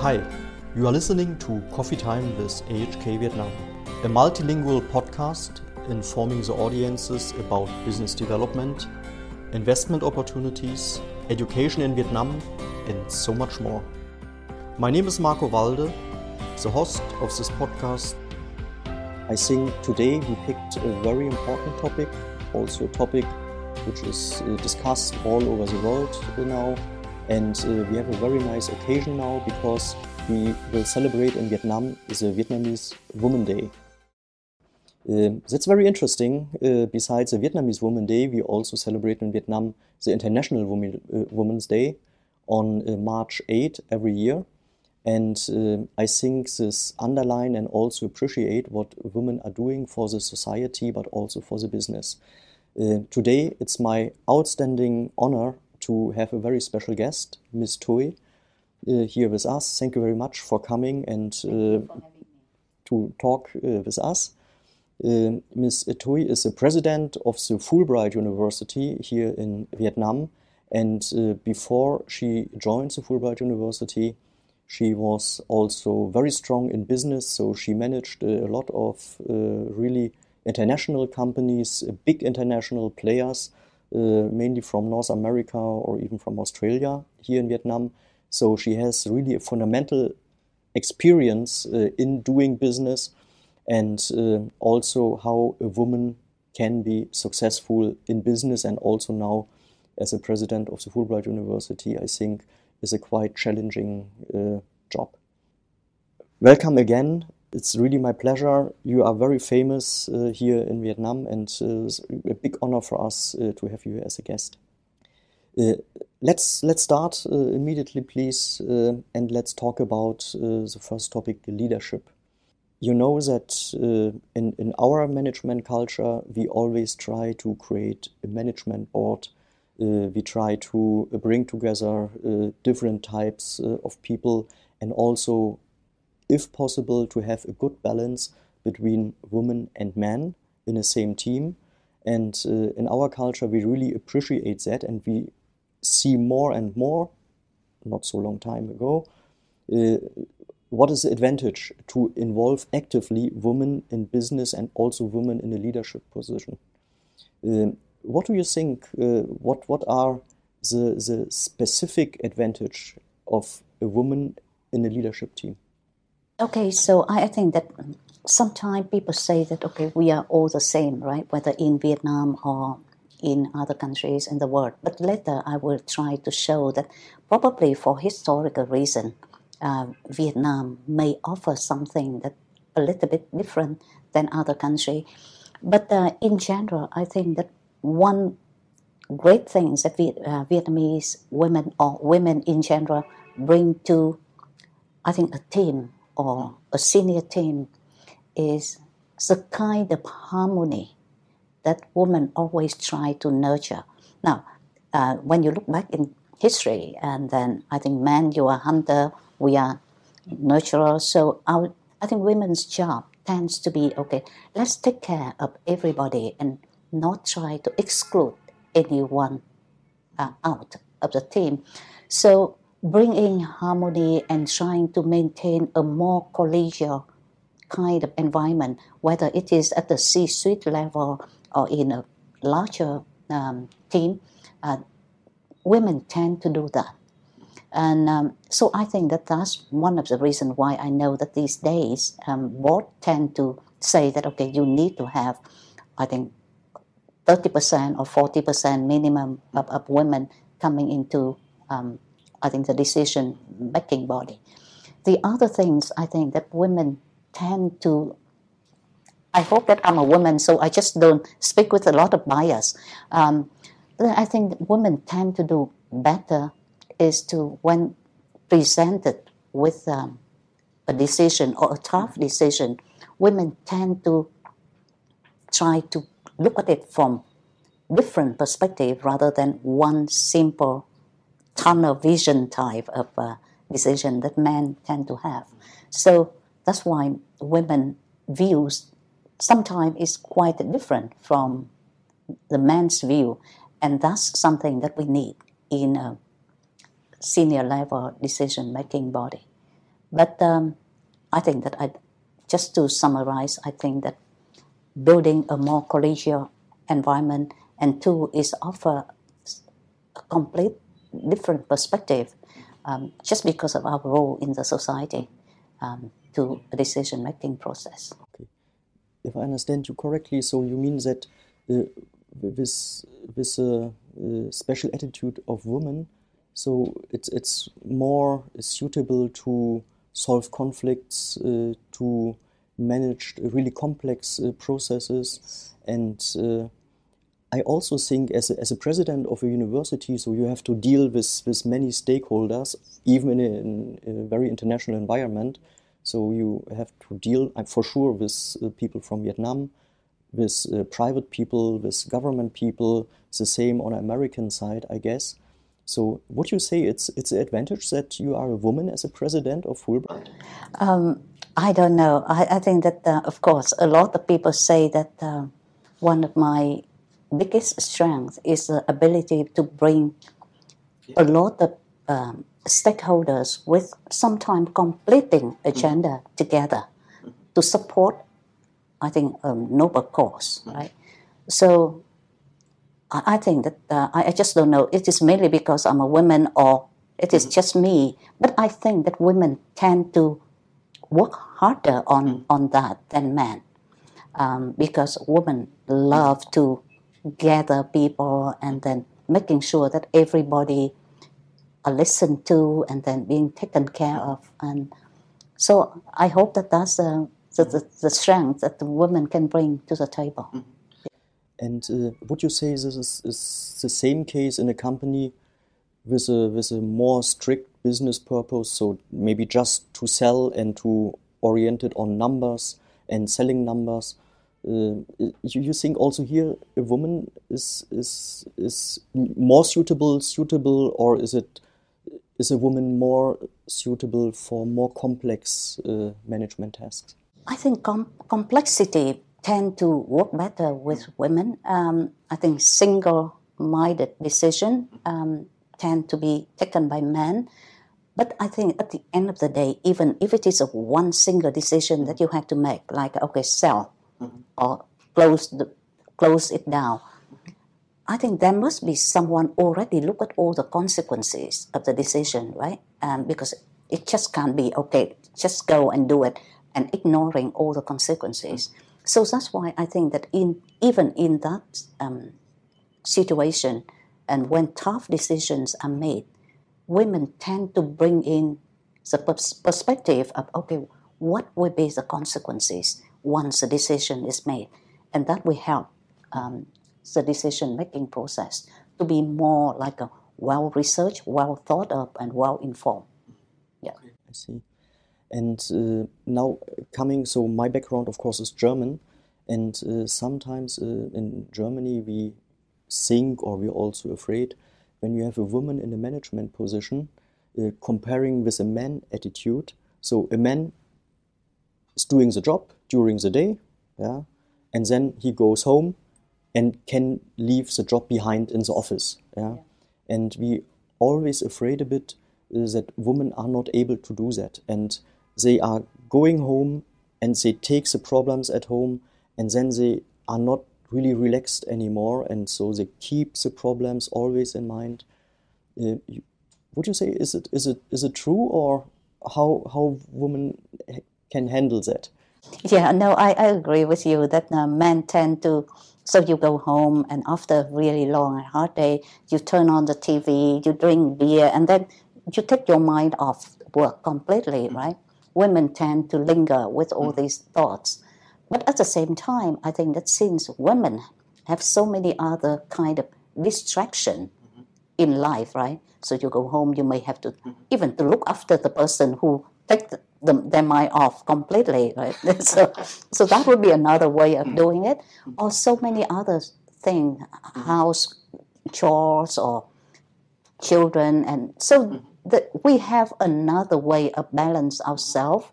Hi, you are listening to Coffee Time with AHK Vietnam, a multilingual podcast informing the audiences about business development, investment opportunities, education in Vietnam, and so much more. My name is Marko Walde, the host of this podcast. I think today we picked a very important topic, also a topic which is discussed all over the world now. And uh, we have a very nice occasion now because we will celebrate in Vietnam the Vietnamese Women Day. Uh, that's very interesting. Uh, besides the Vietnamese Women Day, we also celebrate in Vietnam the International uh, Women's Day on uh, March 8 every year. And I think this underline and also appreciate what women are doing for the society, but also for the business. Uh, today, it's my outstanding honor to have a very special guest, Ms. Thuy, uh, here with us. Thank you very much for coming and uh, to talk uh, with us. Uh, Ms. Thuy is the president of the Fulbright University here in Vietnam. And uh, before she joined the Fulbright University, she was also very strong in business. So she managed a lot of really international companies, uh, big international players, uh, mainly from North America or even from Australia here in Vietnam. So she has really a fundamental experience uh, in doing business and also how a woman can be successful in business and also now as a president of the Fulbright University, I think is a quite challenging uh, job. Welcome again it's really my pleasure. You are very famous uh, here in Vietnam, and uh, it's a big honor for us uh, to have you as a guest. Uh, let's let's start uh, immediately, please, uh, and let's talk about the first topic: leadership. You know that in in our management culture, we always try to create a management board. we try to bring together different types of people and also if possible, to have a good balance between women and men in the same team. And uh, in our culture, we really appreciate that, and we see more and more, not so long time ago, uh, what is the advantage to involve actively women in business and also women in a leadership position. Uh, what do you think? Uh, what what are the the specific advantage of a woman in a leadership team? Okay, so I think that sometimes people say that okay, we are all the same, right? Whether in Vietnam or in other countries in the world. But later, I will try to show that probably for historical reason, uh, Vietnam may offer something that a little bit different than other country. But uh, in general, I think that one great thing that Viet, uh, Vietnamese women or women in general bring to, I think, a team or a senior team is the kind of harmony that women always try to nurture. Now, uh, when you look back in history, and then I think men, you are hunter, we are nurturer. So our, I think women's job tends to be okay. Let's take care of everybody and not try to exclude anyone uh, out of the team. So bringing harmony and trying to maintain a more collegial kind of environment, whether it is at the C-suite level or in a larger um, team, uh, women tend to do that. And um, so I think that that's one of the reasons why I know that these days um, board tend to say that, okay, you need to have, I think, 30% or 40% minimum of, of women coming into um, I think, the decision making body. The other things I think that women tend to I hope that I'm a woman, so I just don't speak with a lot of bias. Um, I think women tend to do better is to when presented with um, a decision or a tough decision, women tend to try to look at it from different perspective rather than one simple tunnel vision type of uh, decision that men tend to have. So that's why women views sometimes is quite different from the man's view, and that's something that we need in a senior level decision making body. But um, I think that I, just to summarize, I think that building a more collegial environment and two is offer a complete different perspective um, just because of our role in the society um, to a decision making process. Okay. If I understand you correctly, so you mean that uh, this this uh, uh, special attitude of women, so it's it's more suitable to solve conflicts, uh, to manage really complex uh, processes, and uh, I also think as a, as a president of a university, so you have to deal with, with many stakeholders, even in a, in a very international environment. So you have to deal, for sure, with uh, people from Vietnam, with uh, private people, with government people. The same on the American side, I guess. So would you say it's it's an advantage that you are a woman as a president of Fulbright? Um, I don't know. I, I think that, uh, of course, a lot of people say that uh, one of my biggest strength is the ability to bring a lot of um, stakeholders with sometimes completing agenda together to support, I think, a noble cause, right? So I, I think that uh, I, I just don't know. It is mainly because I'm a woman or it is just me. But I think that women tend to work harder on, on that than men um, because women love to gather people and then making sure that everybody are listened to and then being taken care of. And so I hope that that's uh, the, the, the strength that the women can bring to the table. Mm-hmm. And uh, would you say this is, is, the same case in a company with a, with a more strict business purpose? So maybe just to sell and to orient it on numbers and selling numbers? Uh, you, you think also here a woman is is is more suitable suitable or is it is a woman more suitable for more complex uh, management tasks? I think com- complexity tend to work better with women. Um, I think single-minded decision um, tend to be taken by men. But I think at the end of the day, even if it is a one single decision that you have to make, like okay, sell. Or close the, close it down, I think there must be someone already look at all the consequences of the decision, right? Um, because it just can't be okay, just go and do it and ignoring all the consequences. So that's why I think that in even in that um, situation, and when tough decisions are made, women tend to bring in the perspective of okay, what will be the consequences once a decision is made, and that will help um, the decision making process to be more like a well researched, well thought of, and well informed. Yeah, I see. And uh, now coming, so my background, of course, is German, and uh, sometimes uh, in Germany we think, or we're also afraid, when you have a woman in a management position, uh, comparing with a man attitude. So a man is doing the job during the day, yeah, and then he goes home and can leave the job behind in the office. Yeah? yeah. And we always afraid a bit uh, that women are not able to do that. And they are going home and they take the problems at home and then they are not really relaxed anymore. And so they keep the problems always in mind. Uh, would you say is it is it is it true or how how women can handle that? Yeah, no, I, I agree with you that uh, men tend to so you go home, and after a really long and hard day, you turn on the TV, you drink beer, and then you take your mind off work completely, mm. right? Women tend to linger with all mm. these thoughts. But at the same time, I think that since women have so many other kind of distraction mm-hmm. in life, right? So you go home, you may have to mm-hmm. even to look after the person who take the, the, their mind off completely, right? so, so that would be another way of doing it. Or so many other things, house chores or children, and so that we have another way of balance ourselves.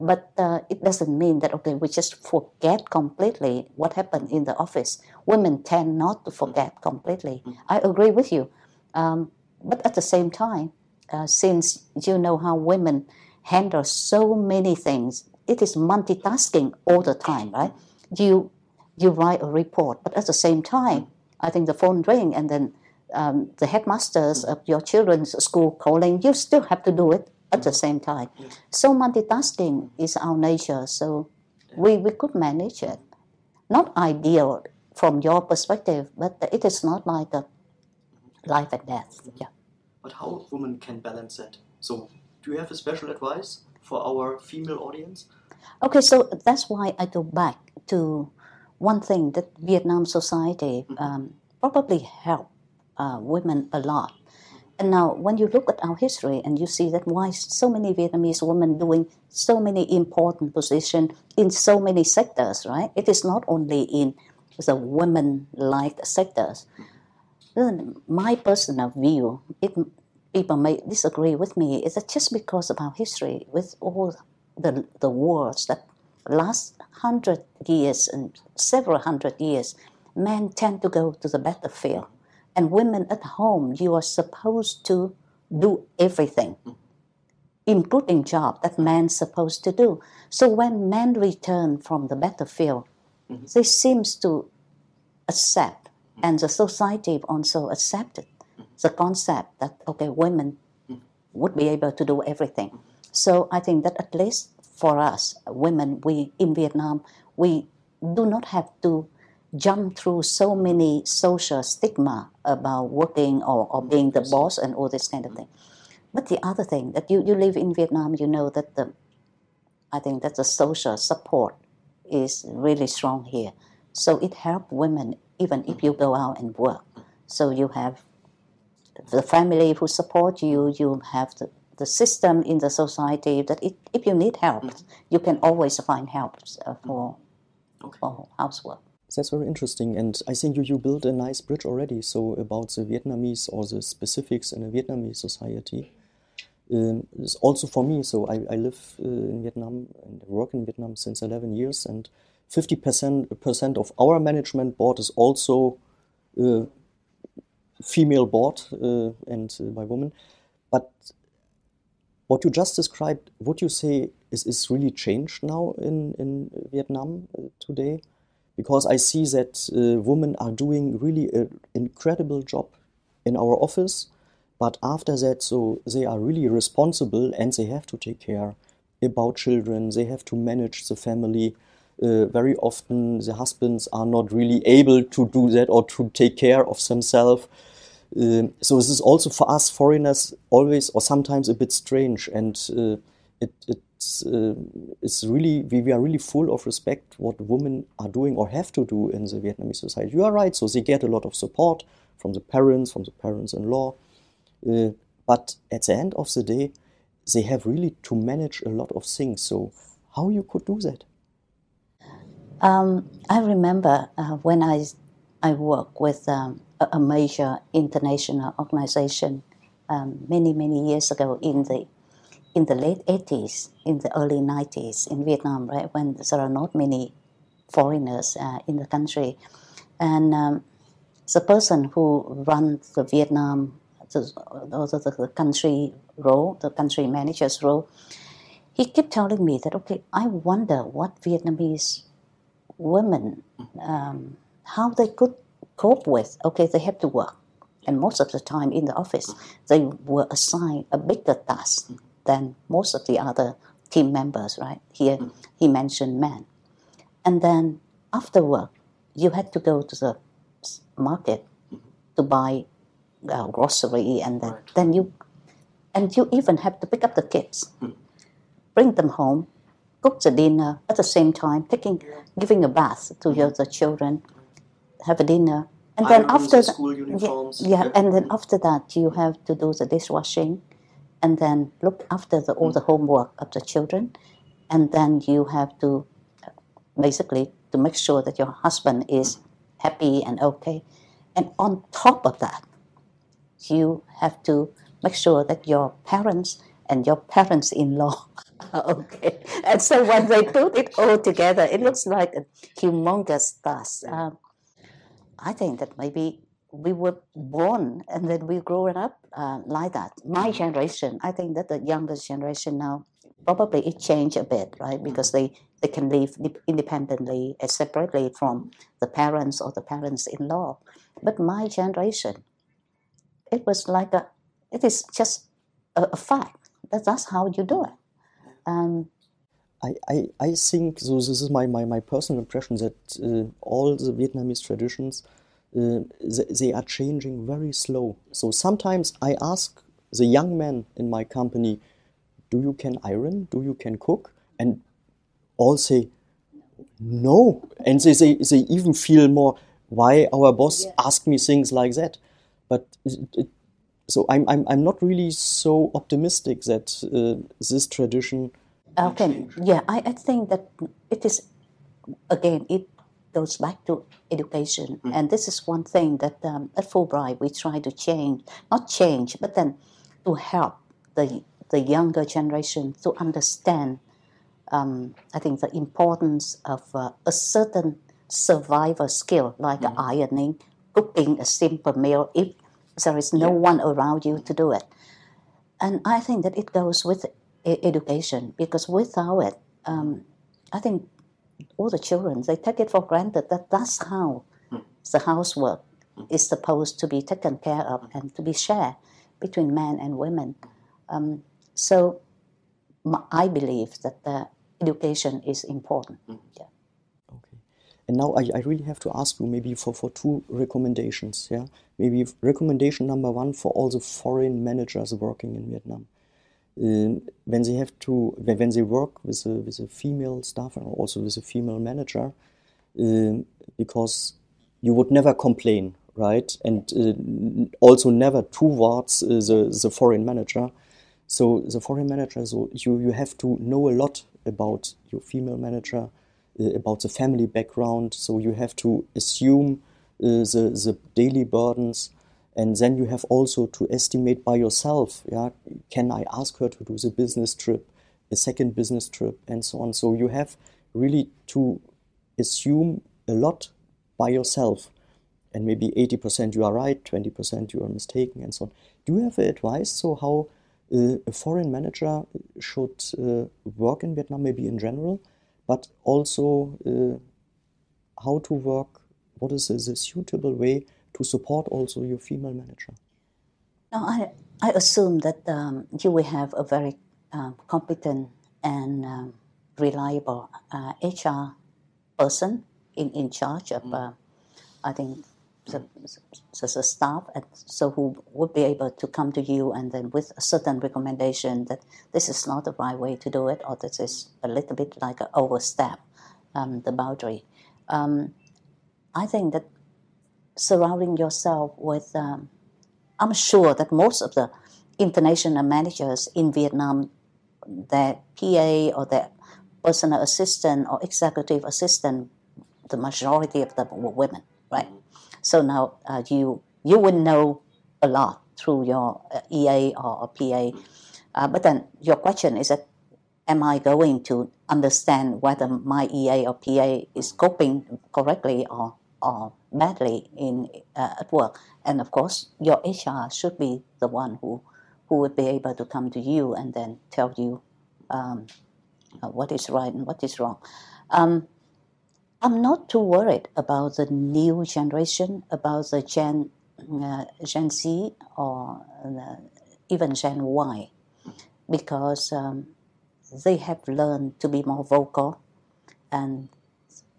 But uh, it doesn't mean that okay, we just forget completely what happened in the office. Women tend not to forget completely. I agree with you, um, but at the same time, uh, since you know how women handle so many things. It is multitasking all the time, right? You you write a report, but at the same time, I think the phone ring and then um, the headmasters of your children's school calling, you still have to do it at the same time. So multitasking is our nature. So we, we could manage it. Not ideal from your perspective, but it is not like a life and death. Yeah. But how women can balance that? So do you have a special advice for our female audience? Okay, so that's why I go back to one thing that Vietnam society um, probably helped uh, women a lot. And now, when you look at our history and you see that why so many Vietnamese women doing so many important positions in so many sectors, right? It is not only in the women-like sectors. My personal view, it, people may disagree with me, is that just because of our history, with all the, the wars that last hundred years and several hundred years, men tend to go to the battlefield and women at home, you are supposed to do everything, including job that men's supposed to do. So when men return from the battlefield, mm-hmm. they seems to accept, and the society also accepted the concept that okay, women mm. would be able to do everything. So I think that at least for us, women, we in Vietnam, we do not have to jump through so many social stigma about working or, or mm. being the boss and all this kind of mm. thing. But the other thing that you, you live in Vietnam, you know that the I think that the social support is really strong here. So it helps women even if you go out and work. So you have the family who support you, you have the, the system in the society that it, if you need help, you can always find help uh, for, okay. for housework. That's very interesting, and I think you, you built a nice bridge already. So about the Vietnamese or the specifics in a Vietnamese society. Um, it's also for me. So I, I live uh, in Vietnam and work in Vietnam since 11 years, and 50 percent of our management board is also uh, female board uh, and uh, by women. But what you just described, would you say is, is really changed now in, in Vietnam uh, today? because I see that uh, women are doing really an incredible job in our office. But after that, so they are really responsible and they have to take care about children. They have to manage the family. Uh, very often, the husbands are not really able to do that or to take care of themselves. Um, so this is also for us foreigners always or sometimes a bit strange, and uh, it, it it's uh, it's really we, we are really full of respect what women are doing or have to do in the Vietnamese society. You are right. So they get a lot of support from the parents, from the parents-in-law, uh, but at the end of the day, they have really to manage a lot of things. So how you could do that? Um, I remember uh, when I I worked with um, a, major international organization um, many many years ago in the in the late 80s, in the early 90s in Vietnam, right, when there are not many foreigners uh, in the country. And um, the person who runs the Vietnam, the, the, the country role, the country manager's role, he kept telling me that, okay, I wonder what Vietnamese women, um, how they could cope with, okay, they have to work. And most of the time in the office, they were assigned a bigger task than most of the other team members, right? Here mm. he mentioned men. And then after work, you had to go to the market to buy uh, grocery and then, right. then you and you even have to pick up the kids, mm. bring them home, cook the dinner at the same time, taking, giving a bath to your the children, have a dinner, and then after the, yeah, yeah, and then after that you have to do the dishwashing, and then look after the, all the mm. homework of the children, and then you have to basically to make sure that your husband is happy and okay. And on top of that, you have to make sure that your parents and your parents-in-law are okay. And so when they put it all together, it looks like a humongous task. Um, I think that maybe we were born and then we grew up uh, like that. My generation, I think that the youngest generation now, probably it changed a bit, right? Because they, they can live independently separately from the parents or the parents-in-law. But my generation, it was like a, it is just a, a fact. That, that's how you do it. Um, I, I, I think, so this is my, my, my personal impression, that uh, all the Vietnamese traditions, uh, they, they are changing very slow. So sometimes I ask the young men in my company, do you can iron? Do you can cook? And all say, no. And they, they, they even feel more, why our boss yeah. ask me things like that? But it, it, so I'm, I'm, I'm not really so optimistic that uh, this tradition. Okay, yeah, I, I think that it is, again, it goes back to education. Mm. And this is one thing that um, at Fulbright we try to change, not change, but then to help the, the younger generation to understand, um, I think, the importance of uh, a certain survival skill like mm. ironing, cooking a simple meal if there is no one around you to do it. And I think that it goes with education because without it, um, I think all the children they take it for granted that that's how the housework is supposed to be taken care of and to be shared between men and women. Um, so I believe that the education is important. Mm. Yeah. Okay. And now I, I really have to ask you maybe for, for two recommendations. Yeah. Maybe recommendation number one for all the foreign managers working in Vietnam. Uh, when they have to when they work with a, with a female staff and also with a female manager, uh, because you would never complain right? And uh, also never towards uh, the, the foreign manager. So the foreign manager, so you, you have to know a lot about your female manager, uh, about the family background. So you have to assume uh, the, the daily burdens. And then you have also to estimate by yourself, yeah, can I ask her to do the business trip, a second business trip, and so on. So you have really to assume a lot by yourself and maybe 80% you are right, 20% you are mistaken, and so on. Do you have advice so how uh, a foreign manager should uh, work in Vietnam, maybe in general, but also uh, how to work? What is a suitable way to support also your female manager? Now, I, I assume that um, you will have a very um, competent and um, reliable HR uh, person in, in charge of, mm. Uh, I think, the, the staff, and so who would be able to come to you and then with a certain recommendation that this is not the right way to do it, or this is a little bit like an overstep um, the boundary. Um, I think that surrounding yourself with, um, I'm sure that most of the international managers in Vietnam, their PA or their personal assistant or executive assistant, the majority of them were women, right? So now uh, you you will know a lot through your uh, EA or PA. Uh, but then your question is that am I going to understand whether my EA or PA is coping correctly or, or badly in uh, at work? And of course, your HR should be the one who who would be able to come to you and then tell you um, uh, what is right and what is wrong. Um, I'm not too worried about the new generation, about the Gen, uh, Gen Z or the, even Gen Y, because um, they have learned to be more vocal and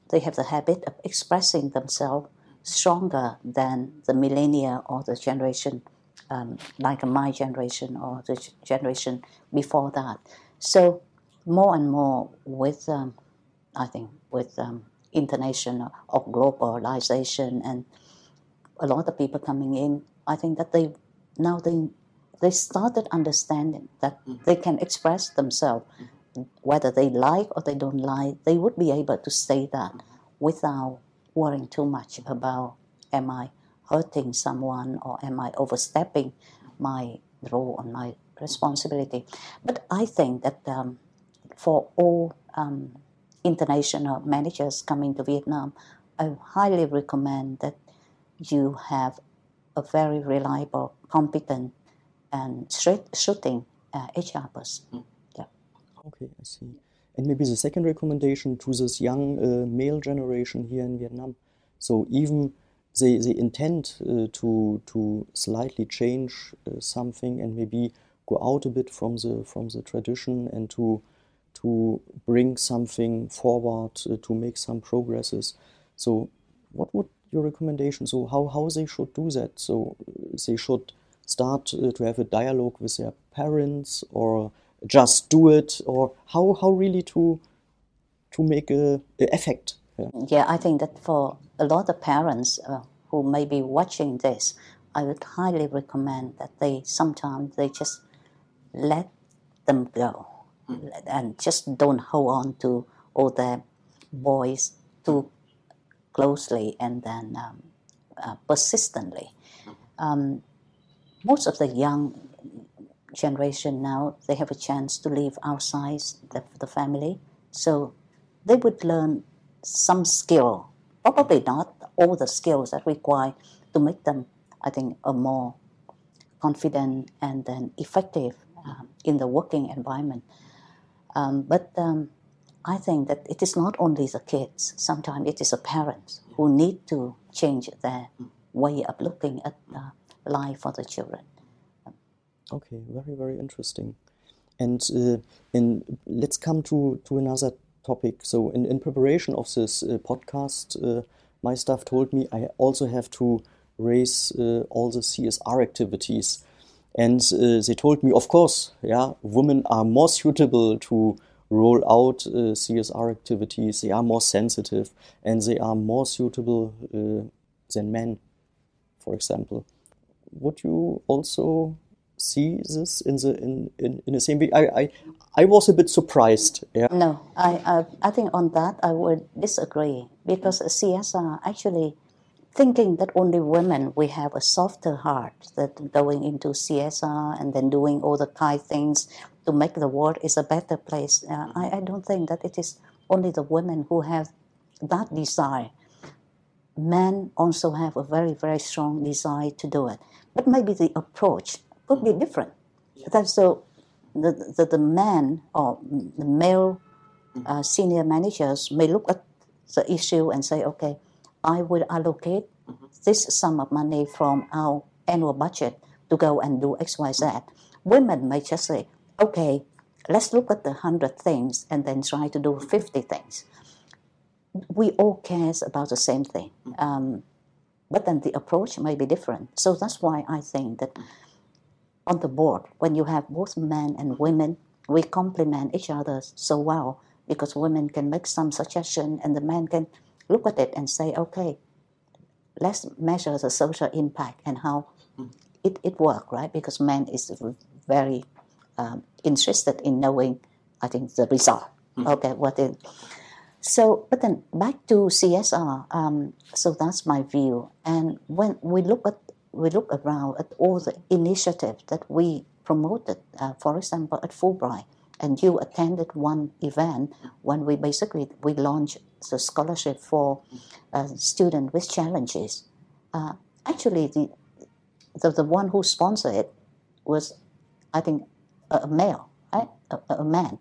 they have the habit of expressing themselves stronger than the millennia or the generation um, like my generation or the generation before that. So more and more with, um, I think, with um, international or globalization and a lot of people coming in, I think that they now they they started understanding that mm-hmm. they can express themselves, mm-hmm. Whether they like or they don't like, they would be able to say that without worrying too much about am I hurting someone or am I overstepping my role and my responsibility. But I think that um, for all um, international managers coming to Vietnam, I highly recommend that you have a very reliable, competent, and straight shooting uh, HR person. Okay, I see. And maybe the second recommendation to this young uh, male generation here in Vietnam. So even they, they intend uh, to to slightly change uh, something and maybe go out a bit from the from the tradition and to to bring something forward uh, to make some progresses. So, what would your recommendation? So, how how they should do that? So, they should start uh, to have a dialogue with their parents, or just do it, or how how really to to make a, a effect. Yeah. yeah, I think that for a lot of parents uh, who may be watching this, I would highly recommend that they sometimes they just let them go mm. and just don't hold on to all their boys too closely and then um, uh, persistently. Um, most of the young generation now they have a chance to live outside the, the family, so they would learn some skill. Probably not all the skills that require to make them, I think, a more confident and then effective um, in the working environment. Um, but um, I think that it is not only the kids, sometimes it is the parents who need to change their way of looking at uh, life for the children. Okay, very, very interesting. And uh, in, let's come to, to another topic. So, in, in preparation of this uh, podcast, uh, my staff told me I also have to raise uh, all the CSR activities and uh, they told me, of course, yeah, women are more suitable to roll out uh, CSR activities. They are more sensitive and they are more suitable than men, for example. Would you also see this in the in, in, in the same way? I, I I was a bit surprised. Yeah. No, I, I I think on that I would disagree because CSR actually thinking that only women we have a softer heart that going into CSR and then doing all the kind things to make the world is a better place. Uh, I, I don't think that it is only the women who have that desire. Men also have a very very strong desire to do it, but maybe the approach could be different. That so the the, the man or the male uh, senior managers may look at the issue and say, okay I will allocate mm-hmm. this sum of money from our annual budget to go and do X, Y, Z. Women may just say, okay, let's look at the 100 things and then try to do 50 things. We all cares about the same thing. Mm-hmm. Um, but then the approach may be different. So that's why I think that on the board, when you have both men and women, we complement each other so well because women can make some suggestion and the men can look at it and say, okay, let's measure the social impact and how it, it works, right? Because men is very um, interested in knowing, I think, the result. Mm-hmm. Okay, what is. So, but then back to CSR. Um, so that's my view. And when we look at we look around at all the initiatives that we promoted, uh, for example, at Fulbright, and you attended one event when we basically we launched the scholarship for uh, students with challenges. Uh, actually, the, the the one who sponsored it was, I think, a, male, right? a, a, man.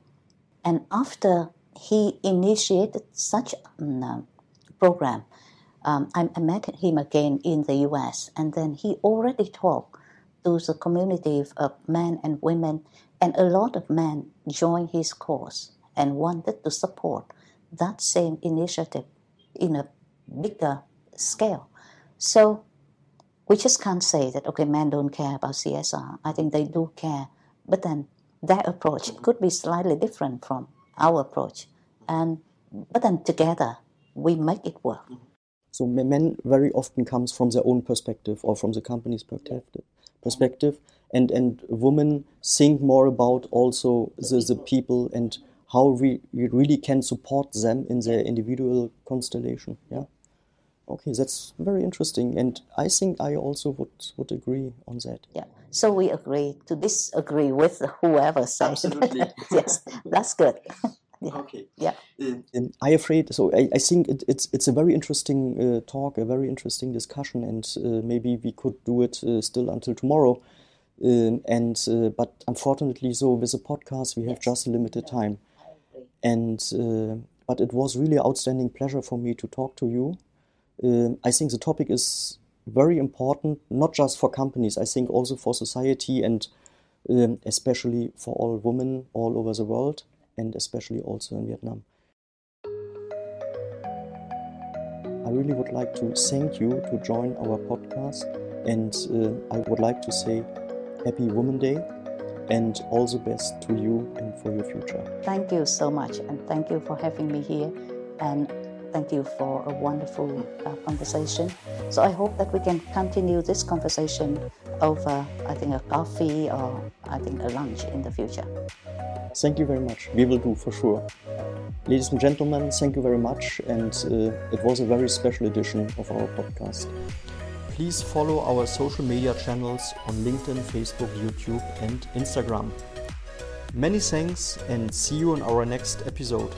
And after he initiated such a um, program, um, I, met him again in the U.S. and then he already talked to the community of men and women and a lot of men joined his cause and wanted to support that same initiative in a bigger scale. So we just can't say that, okay, men don't care about CSR. I think they do care. But then their approach could be slightly different from our approach. And but then together we make it work. So men very often comes from their own perspective or from the company's perspective. Perspective, and and women think more about also the, the people and how we, we really can support them in their individual constellation yeah okay that's very interesting and i think i also would would agree on that yeah so we agree to disagree with whoever says Absolutely. yes that's good yeah. Okay. Yeah. I afraid. So I, I think it, it's it's a very interesting uh, talk, a very interesting discussion, and uh, maybe we could do it uh, still until tomorrow. Um, and uh, but unfortunately, so with a podcast, we have just limited time. And uh, but it was really outstanding pleasure for me to talk to you. Um, I think the topic is very important, not just for companies. I think also for society and um, especially for all women all over the world, and especially also in Vietnam. I really would like to thank you to join our podcast, and uh, I would like to say Happy Women Day and all the best to you and for your future. Thank you so much, and thank you for having me here, and thank you for a wonderful uh, conversation. So I hope that we can continue this conversation over, I think, a coffee or I think a lunch in the future. Thank you very much. We will do for sure. Ladies and gentlemen, thank you very much, and uh, it was a very special edition of our podcast. Please follow our social media channels on LinkedIn, Facebook, YouTube, and Instagram. Many thanks, and see you in our next episode.